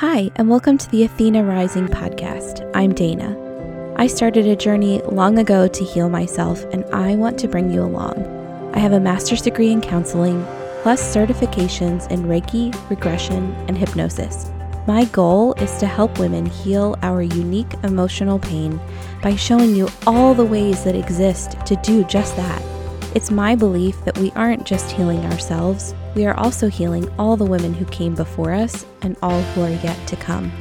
Hi, and welcome to the Athena Rising podcast. I'm Dana. I started a journey long ago to heal myself, and I want to bring you along. I have a master's degree in counseling, plus certifications in Reiki, regression, and hypnosis. My goal is to help women heal our unique emotional pain by showing you all the ways that exist to do just that. It's my belief that we aren't just healing ourselves, we are also healing all the women who came before us and all who are yet to come.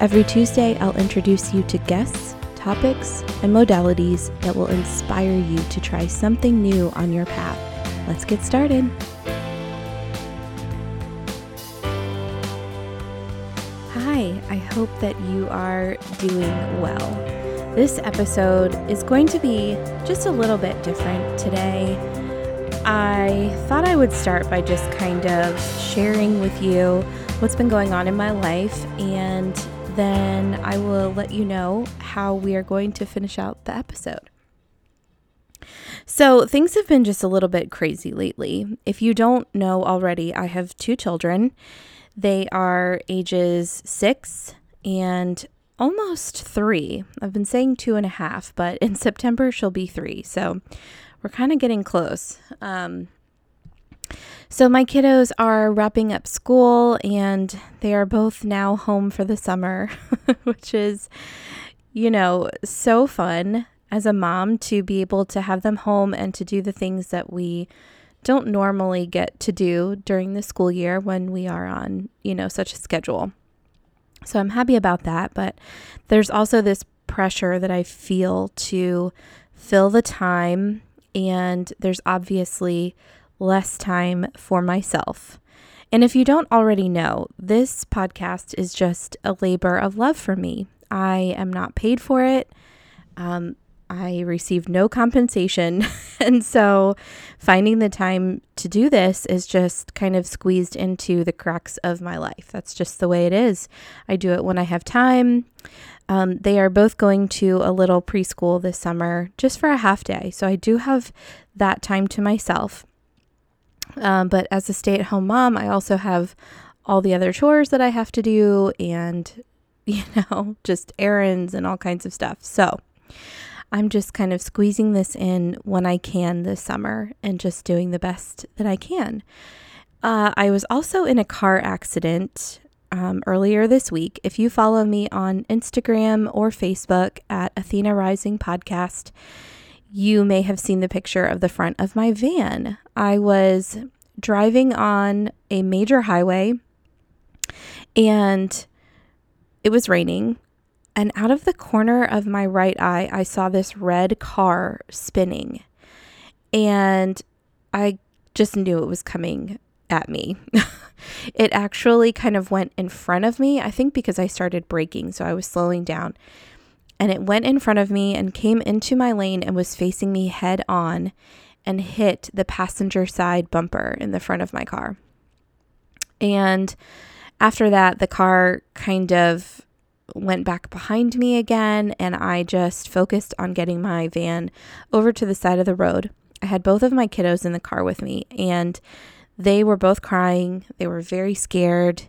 Every Tuesday, I'll introduce you to guests, topics, and modalities that will inspire you to try something new on your path. Let's get started. Hi, I hope that you are doing well. This episode is going to be just a little bit different today. I thought I would start by just kind of sharing with you what's been going on in my life, and then I will let you know how we are going to finish out the episode. So, things have been just a little bit crazy lately. If you don't know already, I have two children. They are ages six and almost three. I've been saying two and a half, but in September she'll be three. So, we're kind of getting close. Um, so, my kiddos are wrapping up school and they are both now home for the summer, which is, you know, so fun as a mom to be able to have them home and to do the things that we don't normally get to do during the school year when we are on, you know, such a schedule. So, I'm happy about that. But there's also this pressure that I feel to fill the time and there's obviously less time for myself. And if you don't already know, this podcast is just a labor of love for me. I am not paid for it. Um, I receive no compensation. and so finding the time to do this is just kind of squeezed into the cracks of my life. That's just the way it is. I do it when I have time. Um, they are both going to a little preschool this summer just for a half day. So I do have that time to myself. Um, but as a stay at home mom, I also have all the other chores that I have to do and, you know, just errands and all kinds of stuff. So I'm just kind of squeezing this in when I can this summer and just doing the best that I can. Uh, I was also in a car accident um, earlier this week. If you follow me on Instagram or Facebook at Athena Rising Podcast, you may have seen the picture of the front of my van. I was driving on a major highway and it was raining. And out of the corner of my right eye, I saw this red car spinning. And I just knew it was coming at me. it actually kind of went in front of me, I think because I started braking, so I was slowing down. And it went in front of me and came into my lane and was facing me head on and hit the passenger side bumper in the front of my car. And after that, the car kind of went back behind me again, and I just focused on getting my van over to the side of the road. I had both of my kiddos in the car with me, and they were both crying. They were very scared.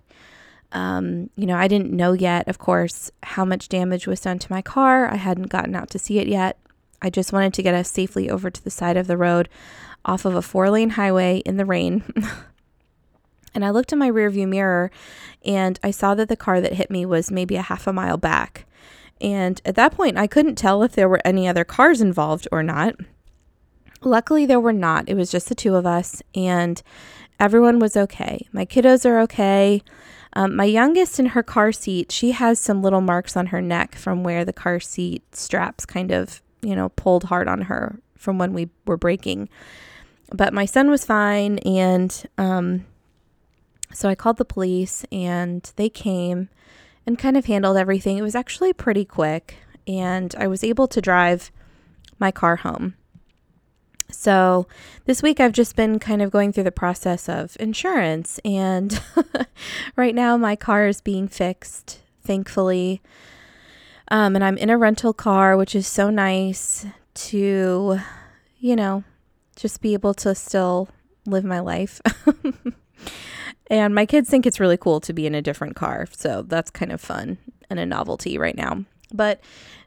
Um, you know, I didn't know yet, of course, how much damage was done to my car. I hadn't gotten out to see it yet. I just wanted to get us safely over to the side of the road off of a four lane highway in the rain. and I looked in my rearview mirror and I saw that the car that hit me was maybe a half a mile back. And at that point, I couldn't tell if there were any other cars involved or not. Luckily, there were not. It was just the two of us. And everyone was okay. My kiddos are okay. Um, my youngest in her car seat, she has some little marks on her neck from where the car seat straps kind of, you know, pulled hard on her from when we were braking. But my son was fine. And um, so I called the police and they came and kind of handled everything. It was actually pretty quick. And I was able to drive my car home. So this week I've just been kind of going through the process of insurance, and right now my car is being fixed, thankfully. Um, and I'm in a rental car, which is so nice to, you know, just be able to still live my life. And my kids think it's really cool to be in a different car. So that's kind of fun and a novelty right now. But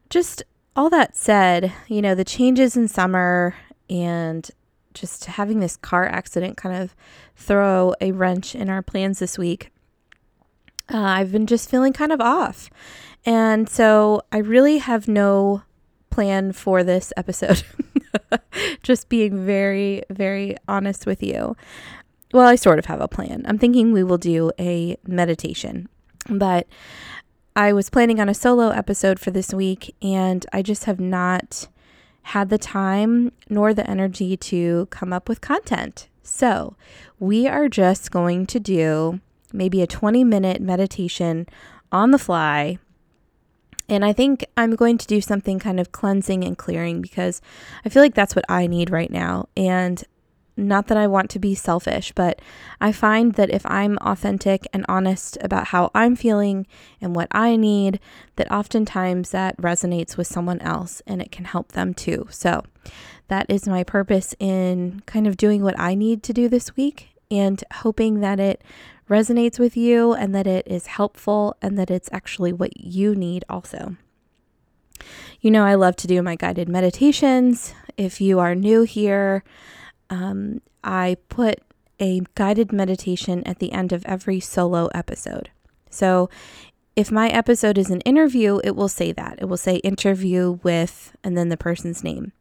just all that said, you know, the changes in summer and just having this car accident kind of throw a wrench in our plans this week. Uh, I've been just feeling kind of off. And so I really have no plan for this episode. just being very, very honest with you. Well, I sort of have a plan. I'm thinking we will do a meditation, but I was planning on a solo episode for this week and I just have not had the time nor the energy to come up with content. So, we are just going to do maybe a 20 minute meditation on the fly. And I think I'm going to do something kind of cleansing and clearing because I feel like that's what I need right now. And not that I want to be selfish, but I find that if I'm authentic and honest about how I'm feeling and what I need, that oftentimes that resonates with someone else and it can help them too. So that is my purpose in kind of doing what I need to do this week and hoping that it resonates with you and that it is helpful and that it's actually what you need also. You know, I love to do my guided meditations. If you are new here, um, I put a guided meditation at the end of every solo episode. So if my episode is an interview, it will say that. It will say interview with and then the person's name.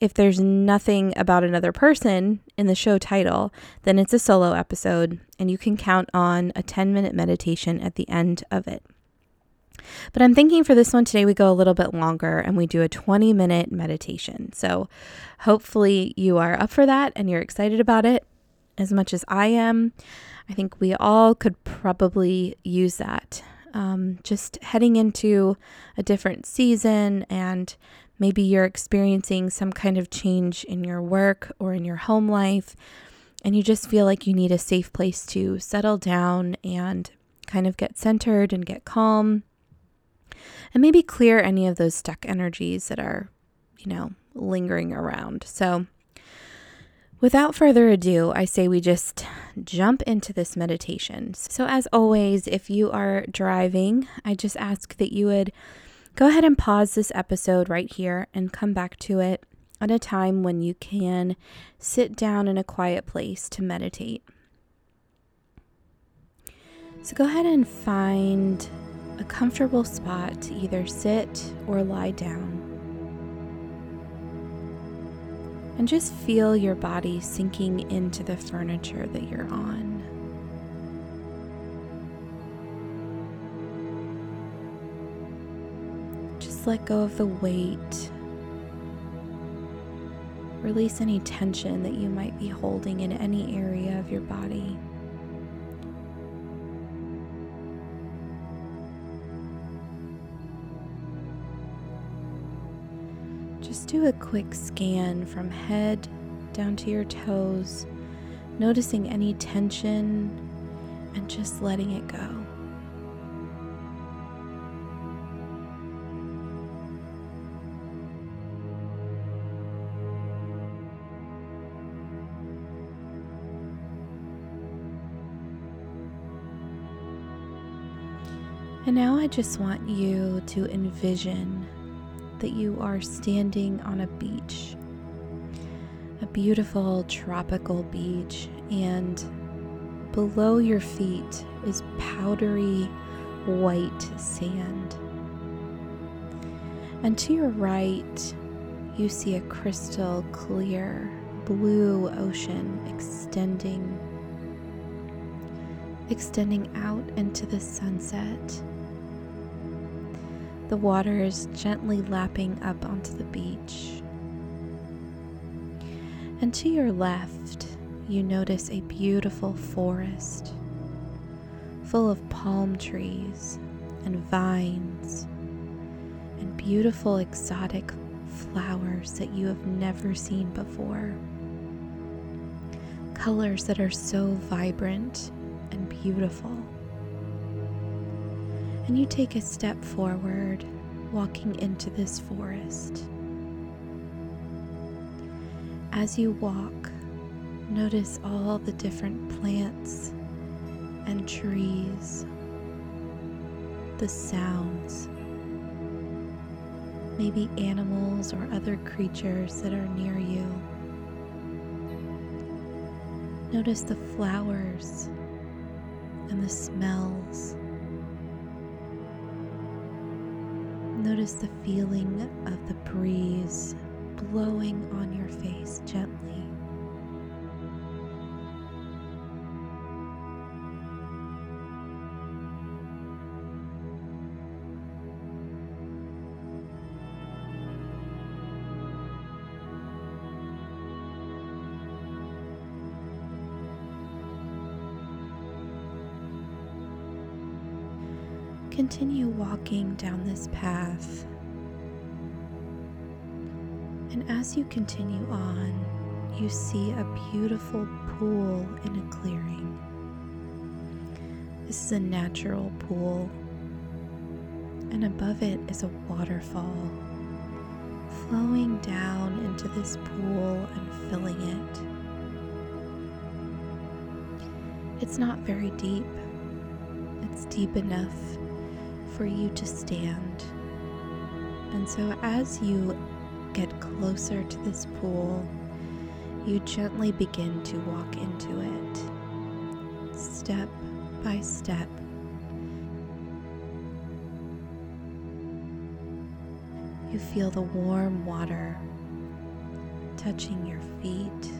If there's nothing about another person in the show title, then it's a solo episode and you can count on a 10 minute meditation at the end of it. But I'm thinking for this one today, we go a little bit longer and we do a 20 minute meditation. So hopefully you are up for that and you're excited about it as much as I am. I think we all could probably use that. Um, just heading into a different season and maybe you're experiencing some kind of change in your work or in your home life and you just feel like you need a safe place to settle down and kind of get centered and get calm and maybe clear any of those stuck energies that are, you know, lingering around. So, without further ado, I say we just jump into this meditation. So, as always, if you are driving, I just ask that you would go ahead and pause this episode right here and come back to it at a time when you can sit down in a quiet place to meditate. So, go ahead and find a comfortable spot to either sit or lie down. And just feel your body sinking into the furniture that you're on. Just let go of the weight. Release any tension that you might be holding in any area of your body. Do a quick scan from head down to your toes, noticing any tension and just letting it go. And now I just want you to envision that you are standing on a beach, a beautiful tropical beach, and below your feet is powdery white sand. And to your right, you see a crystal clear blue ocean extending extending out into the sunset the water is gently lapping up onto the beach. And to your left, you notice a beautiful forest full of palm trees and vines and beautiful exotic flowers that you have never seen before. Colors that are so vibrant and beautiful and you take a step forward, walking into this forest. As you walk, notice all the different plants and trees, the sounds, maybe animals or other creatures that are near you. Notice the flowers and the smells. Notice the feeling of the breeze blowing on your face gently. Continue walking down this path. And as you continue on, you see a beautiful pool in a clearing. This is a natural pool, and above it is a waterfall flowing down into this pool and filling it. It's not very deep, it's deep enough for you to stand. And so, as you get closer to this pool, you gently begin to walk into it, step by step. You feel the warm water touching your feet,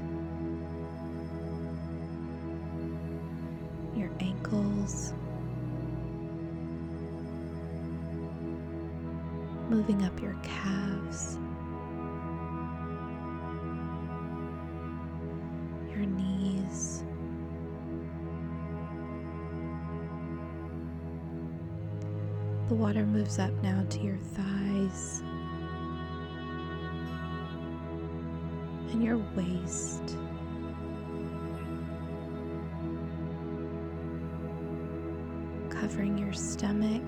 moving up your calves, your knees. The water moves up now to your thighs and your waist. Covering your stomach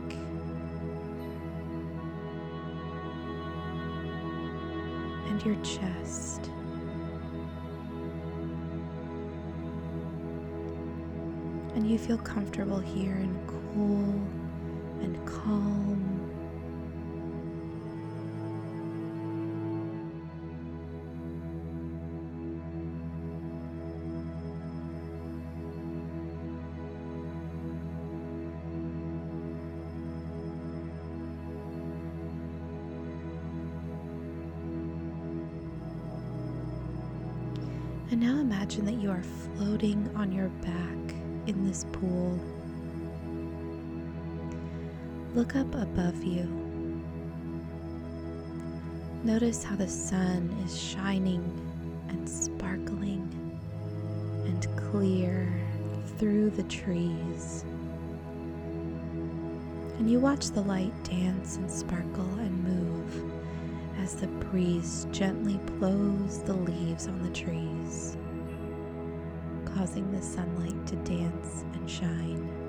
your chest. And you feel comfortable here and cool and calm. And now imagine that you are floating on your back in this pool. Look up above you. Notice how the sun is shining and sparkling and clear through the trees. And you watch the light dance and sparkle and move breeze gently blows the leaves on the trees, causing the sunlight to dance and shine.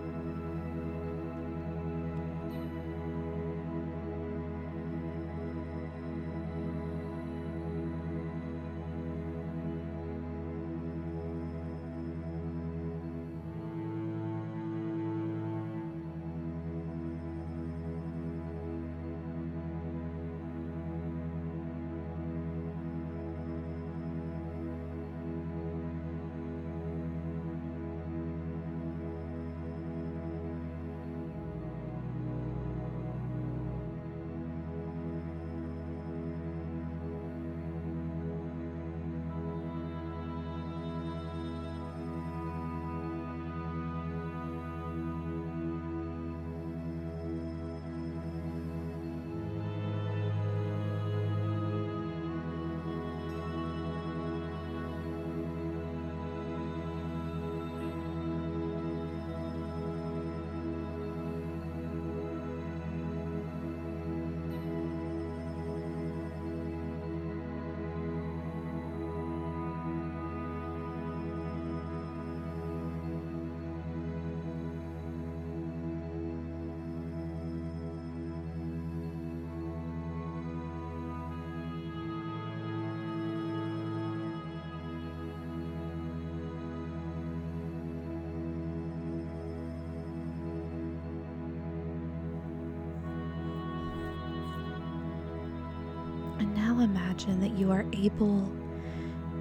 Imagine that you are able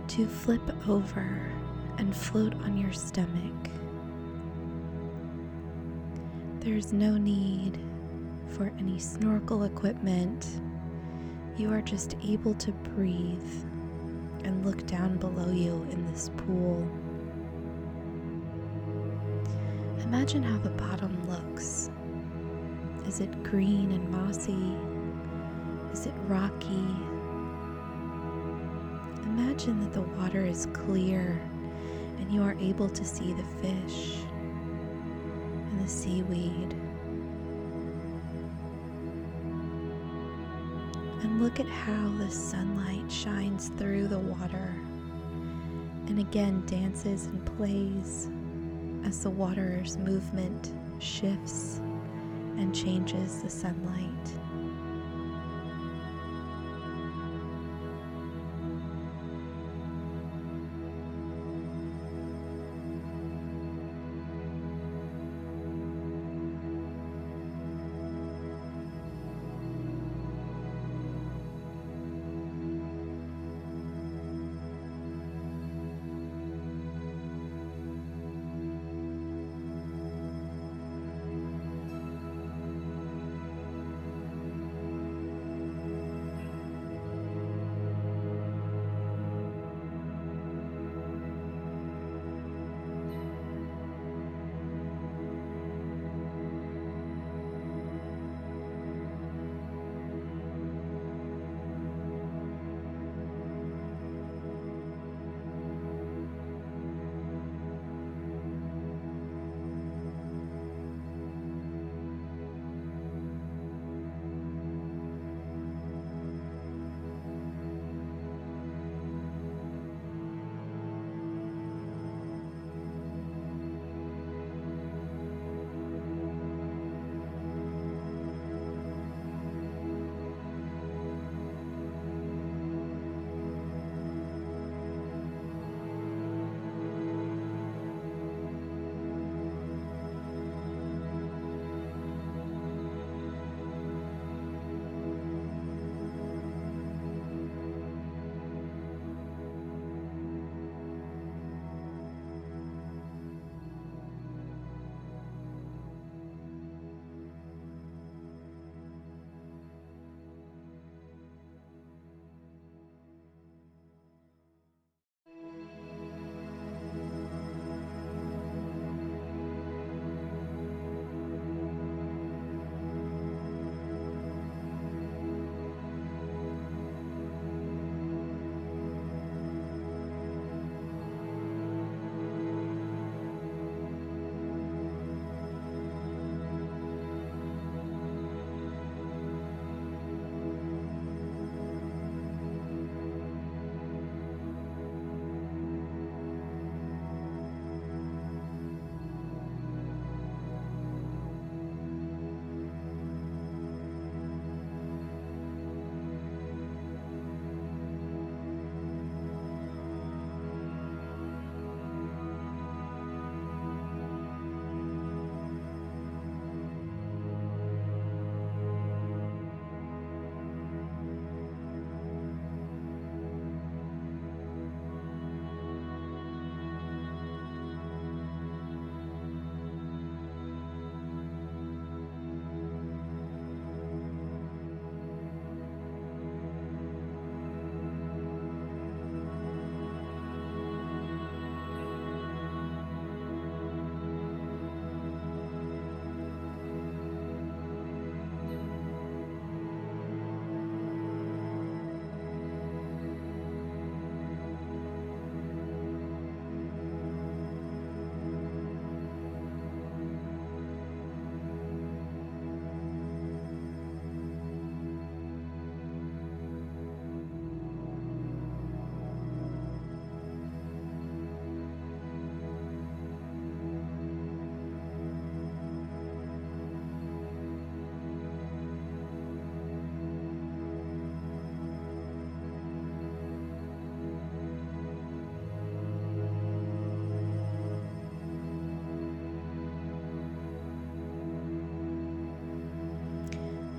to flip over and float on your stomach. There's no need for any snorkel equipment. You are just able to breathe and look down below you in this pool. Imagine how the bottom looks. Is it green and mossy? Is it rocky? Imagine that the water is clear and you are able to see the fish and the seaweed. And look at how the sunlight shines through the water and again dances and plays as the water's movement shifts and changes the sunlight.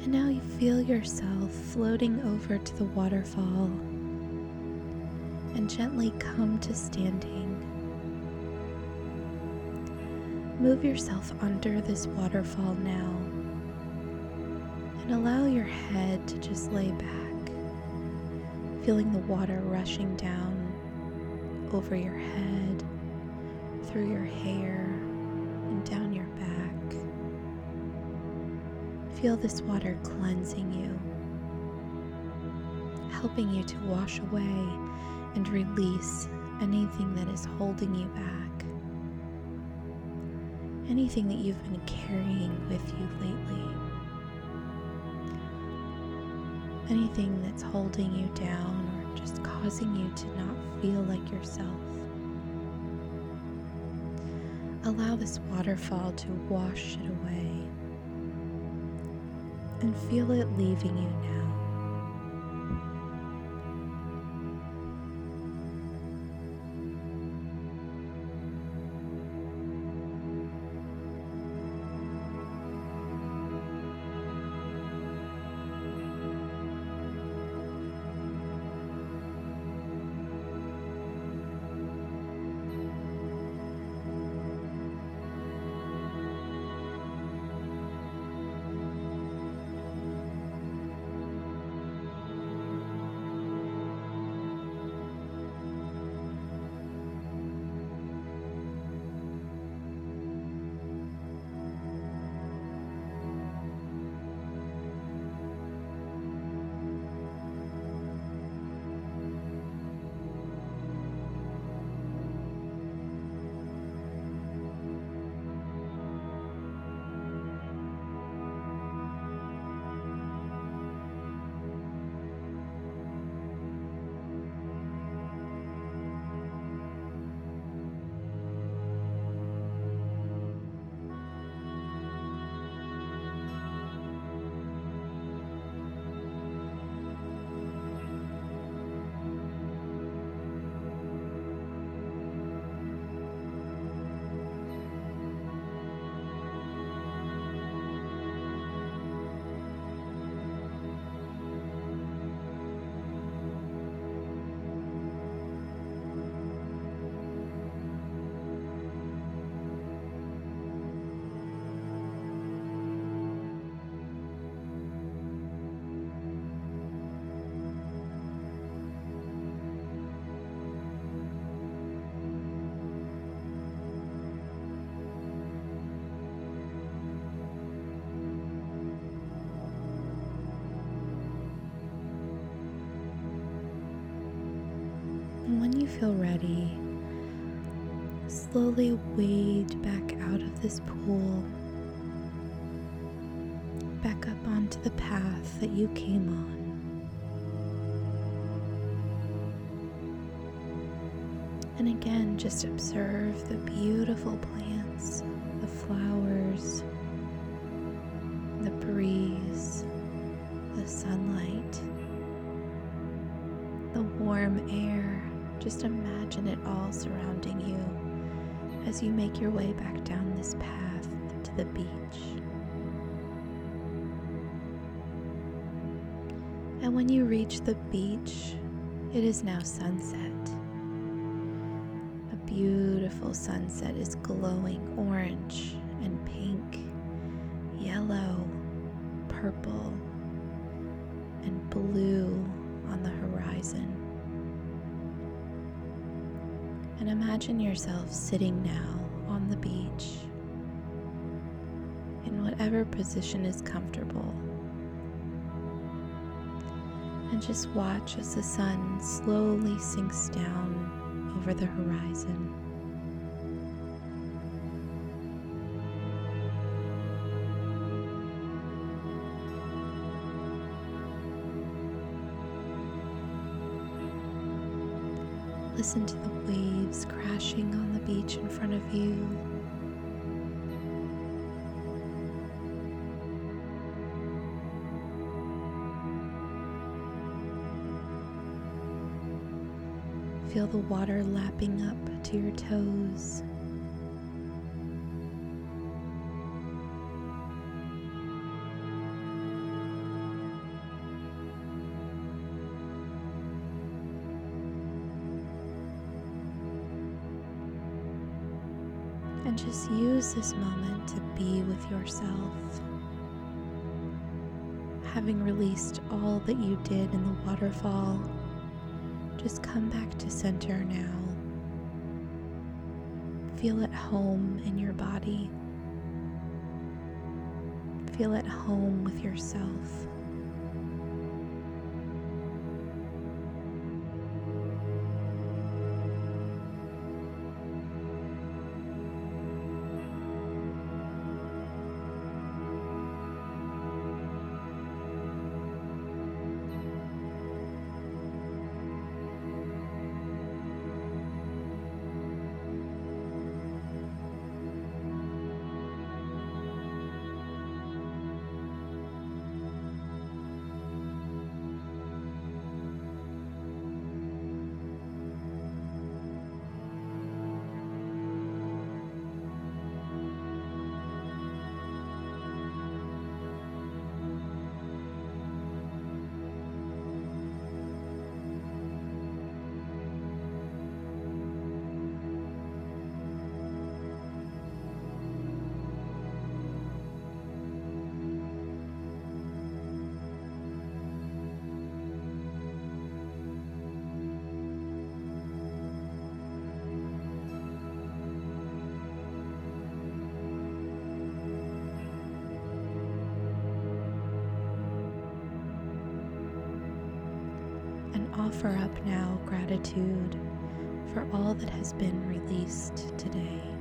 And now you feel yourself floating over to the waterfall and gently come to standing. Move yourself under this waterfall now and allow your head to just lay back, feeling the water rushing down over your head, through your hair, Feel this water cleansing you, helping you to wash away and release anything that is holding you back, anything that you've been carrying with you lately, anything that's holding you down or just causing you to not feel like yourself. Allow this waterfall to wash it away and feel it leaving you now. Feel ready, slowly wade back out of this pool, back up onto the path that you came on. And again, just observe the beautiful plants, the flowers, the breeze, the sunlight, the warm air just imagine it all surrounding you as you make your way back down this path to the beach. And when you reach the beach, it is now sunset. A beautiful sunset is glowing orange and pink, yellow, purple, and blue imagine yourself sitting now on the beach in whatever position is comfortable. And just watch as the sun slowly sinks down over the horizon. Listen to the waves crashing on the beach in front of you. Feel the water lapping up to your toes. And just use this moment to be with yourself. Having released all that you did in the waterfall, just come back to center now. Feel at home in your body. Feel at home with yourself. Offer up now gratitude for all that has been released today.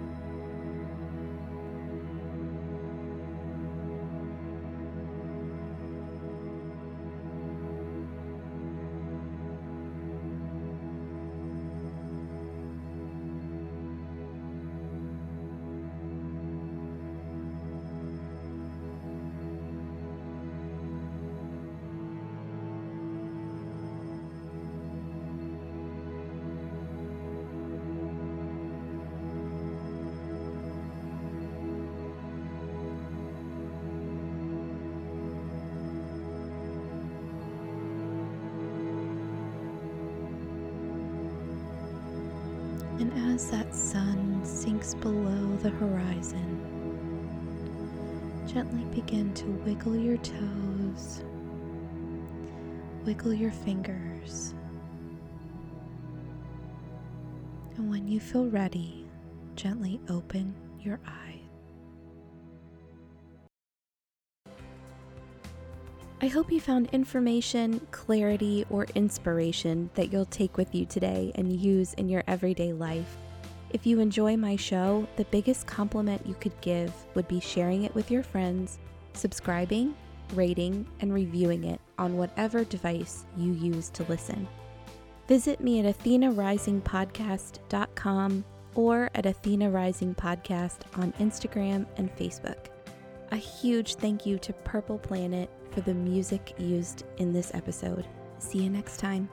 Toes, wiggle your fingers. And when you feel ready, gently open your eyes. I hope you found information, clarity, or inspiration that you'll take with you today and use in your everyday life. If you enjoy my show, the biggest compliment you could give would be sharing it with your friends, subscribing, rating, and reviewing it on whatever device you use to listen. Visit me at athenarisingpodcast.com or at Athena Rising Podcast on Instagram and Facebook. A huge thank you to Purple Planet for the music used in this episode. See you next time.